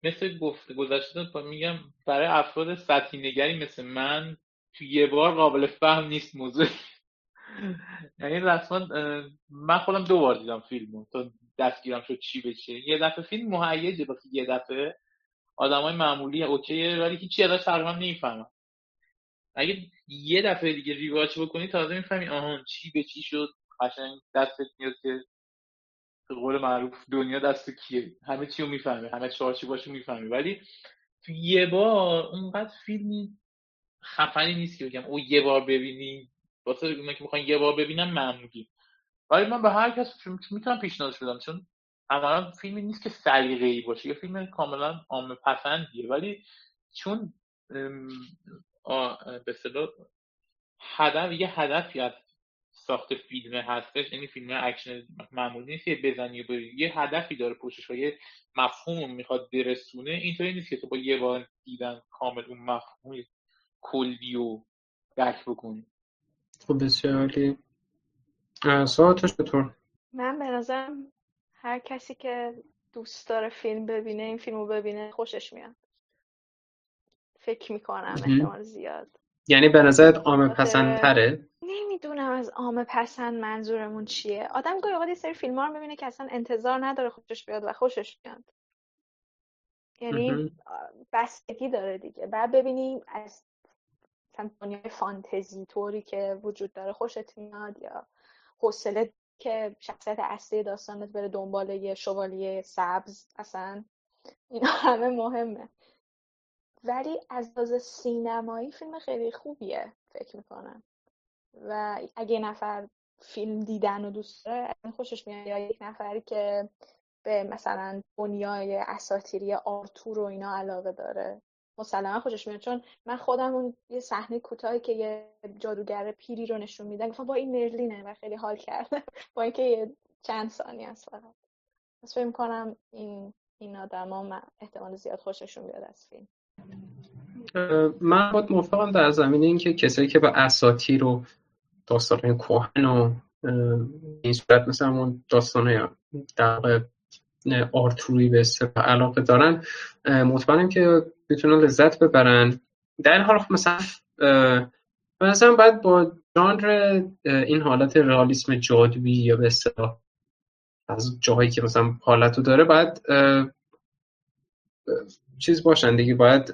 مثل گفت گذشته میگم برای افراد سطحی نگری مثل من تو یه بار قابل فهم نیست موضوع. [laughs] یعنی رسما من خودم دو بار دیدم فیلمو. تا دستگیرم شد چی بشه یه دفعه فیلم مهیجه واسه یه دفعه آدمای معمولی اوکیه ولی هیچی ازش تقریبا نمی‌فهمم. اگه یه دفعه دیگه ریواچ بکنی تازه می‌فهمی آهان چی به چی شد قشنگ دستت میاد که به قول معروف دنیا دست کیه؟ همه چی رو می‌فهمی همه باشو می‌فهمی ولی تو یه بار اونقدر فیلمی خفنی نیست که بگم او یه بار ببینی واسه اونا که می‌خوان یه بار ببینم معمولی ولی من به هر کس می‌تونم پیشنهادش بدم چون عملا فیلمی نیست که سلیقه ای باشه یه فیلم کاملا عامه پسندیه ولی چون به اصطلاح هدف یه هدفی از ساخت فیلم هستش یعنی فیلم اکشن معمولی نیست که بزنی و یه هدفی داره پشتش و یه مفهوم می‌خواد برسونه. اینطوری نیست که تو با یه بار دیدن کامل اون مفهوم کلی و درک بکنی. خب بسیار عالی. ساعتش بطور من به نظرم هر کسی که دوست داره فیلم ببینه این فیلم رو ببینه خوشش میاد. فکر می‌کنم احتمال زیاد. یعنی به نظرت عامه پسندتره؟ نمی‌دونم از عامه پسند منظورمون چیه. آدم گاهی اوقات یه سری فیلم ها رو می‌بینه که اصلا انتظار نداره خوشش بیاد و خوشش میاد. یعنی بستگی داره دیگه. بعد ببینیم از دنیای فانتزی طوری که وجود داره خوشت میاد یا حوصله که شخصیت اصلی داستانت بره دنبال یه شوالیه سبز اصلا اینا همه مهمه. ولی از لحاظ سینمایی فیلم خیلی خوبیه فکر می‌کنم. و اگه نفر فیلم دیدن و دوست داره خوشش میاد. یا یک نفری که به مثلا دنیای اساتیری آرتور و اینا علاقه داره مسلما خوشش میاد. چون من خودم اون یه صحنه کوتاهی که یه جادوگر پیری رو نشون میدن گفتم با این مرلینه و خیلی حال کرده [laughs] با اینکه یه چند ثانیه است فقط. پس فکر کنم این این آدما احتمال زیاد خوششون بیاد از فیلم. من خود موافقم در زمینه اینکه کسایی که به اساطیر و داستان کوهن و این صورت مثل همون داستان در آرتوری به علاقه دارن مطمئنم که می‌تونن لذت ببرن. در این حال خب مثلا مثلا باید با جانر این حالت رئالیسم جادویی یا به اصطلاح از جاهایی که مثلا حالتو داره باید چیز باشن دیگه باید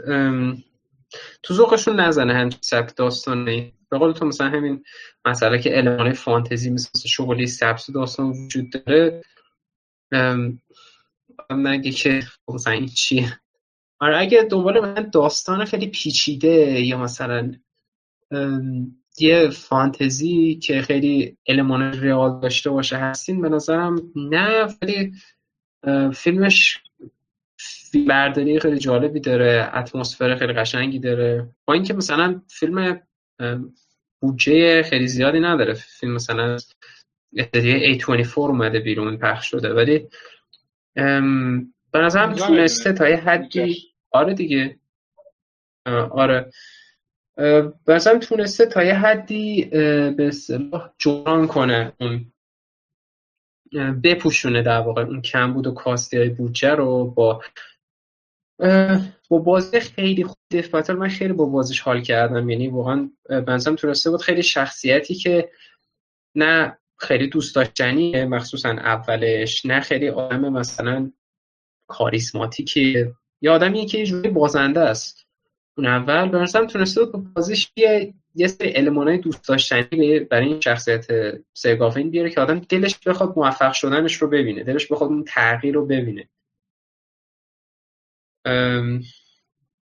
تو ذوقشون نزنه هم سبک داستانه به قول تو مثلا همین مسئله که المان فانتزی مثل شغلی سبس داستان وجود داره. نگه که خب مثلا این چیه آره اگه دنبال من داستان خیلی پیچیده یا مثلا یه فانتزی که خیلی المان ریال داشته باشه هستین به نظرم نه ولی فیلمش برداری خیلی جالبی داره اتمسفر خیلی قشنگی داره. با اینکه مثلا فیلم بودجه خیلی زیادی نداره. فیلم مثلا استدیو A24 اومده بیرون پخش شده. ولی به نظرم تونسته تا یه حدی آره دیگه. آره. به نظرم تونسته تا یه حدی به اصطلاح جوران کنه اون بپوشونه در واقع اون کم بود و کاستی های بودجه رو با با بازی خیلی خوب دف من خیلی با بازیش حال کردم. یعنی واقعا بنظرم تونسته بود خیلی شخصیتی که نه خیلی دوست داشتنیه مخصوصا اولش نه خیلی آدم مثلا کاریسماتیکه یا آدمیه که یه جوری بازنده است. اون اول به نظرم تونسته بود با بازیش یه یه سری المانای دوست داشتنی برای این شخصیت سرگافین بیاره که آدم دلش بخواد موفق شدنش رو ببینه دلش بخواد اون تغییر رو ببینه.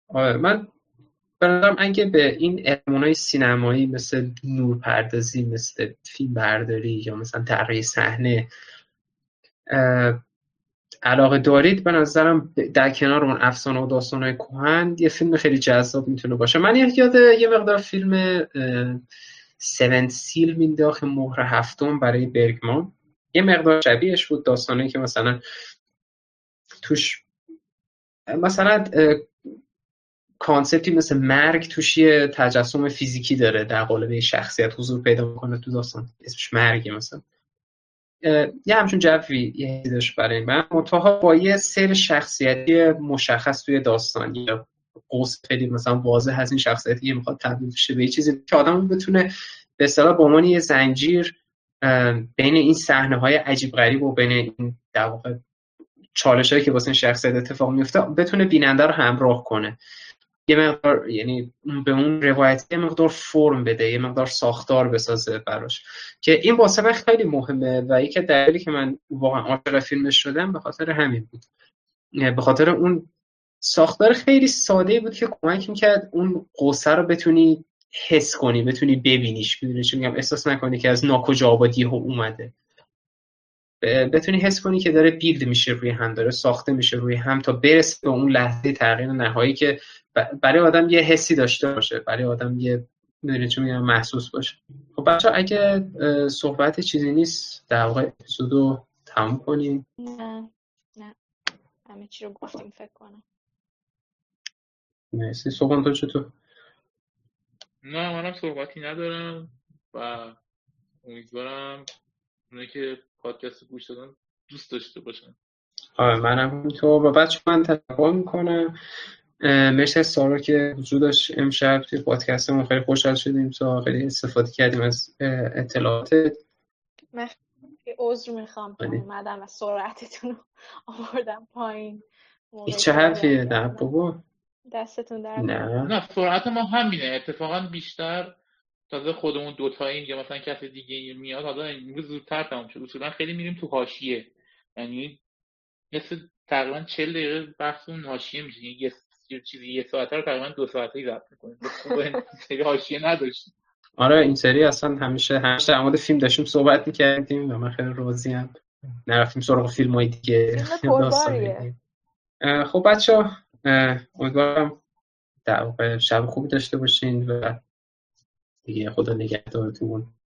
آره من برادرم اگه به این المانای سینمایی مثل نور پردازی مثل فیلم برداری یا مثلا طراحی صحنه علاقه دارید به نظرم در کنار اون افسانه و داستانهای کهن یه فیلم خیلی جذاب می‌تونه باشه. من یاد یه مقدار فیلم سون سیل مینداخت مهر هفتم برای برگمان. یه مقدار شبیهش بود داستانی که مثلا توش مثلا کانسپتی مثل مرگ توش یه تجسم فیزیکی داره در قالب شخصیت حضور پیدا می‌کنه تو داستان. اسمش مرگه مثلا. یه همچون جوی یه برای من. منتها با یه سر شخصیتی مشخص توی داستان. یا قوس خیلی مثلا واضح از این شخصیتی که می‌خواد تبدیل بشه به چیزی که آدم بتونه به اصطلاح به عنوان یه زنجیر بین این صحنه های عجیب غریب و بین این در واقع چالش هایی که واسه شخصیت اتفاق میفته بتونه بیننده رو همراه کنه. یه مقدار یعنی به اون روایت یه مقدار فرم بده یه مقدار ساختار بسازه براش. که این واسه من خیلی مهمه و یکی دلیلی که من واقعا عاشق فیلمش شدم به خاطر همین بود. به خاطر اون ساختار خیلی ساده بود که کمک می‌کرد اون قصه رو بتونی حس کنی بتونی ببینیش می‌دونی چون میگم؟ احساس نکنی که از ناکجا آبادی ها اومده. بتونی حس کنی که داره بیلد میشه روی هم داره ساخته میشه روی هم تا برسه به اون لحظه تغییر نهایی که برای آدم یه حسی داشته باشه برای آدم یه می‌دونی چون میگم محسوس باشه. خب بچه اگه صحبت چیزی نیست در واقع اپیزودو تموم کنیم. نه نه. همه چی رو گفتیم فکر کنم. مرسی. صحبت تو چطور؟ نه منم صحبتی ندارم و امیدوارم اونه که پادکست گوش دادن دوست داشته باشن. آره منم. همینطور و بچه من تشکر می‌کنم. مرسی از سارا که حضور داشت امشب. توی پادکستمون خیلی خوشحال شدیم. تا خیلی استفاده کردیم از اطلاعاتت. من عذر می‌خوام. اومدم و سرعتتون رو آوردم پایین. این چه حرفیه نه بابا. دستتون در نه. نه سرعت ما همینه. اتفاقا بیشتر تازه خودمون دوتاییم یا مثلا کسی دیگه میاد حالا امروز زودتر تموم شد. اصولا خیلی میریم تو حاشیه. یعنی مثل تقریبا 40 دقیقه بحث اون حاشیه میشه. یه چیزی یه ساعته رو تقریبا دو ساعته ضبط می‌کنیم. سری حاشیه نداشتیم. آره این سری اصلا همیشه همیشه در مورد فیلم داشتیم صحبت می‌کردیم و من خیلی راضی ام. نرفتیم سراغ فیلم های دیگه. خب بچه ها امیدوارم در واقع شب خوبی داشته باشین و دیگه خدا نگهدارتون.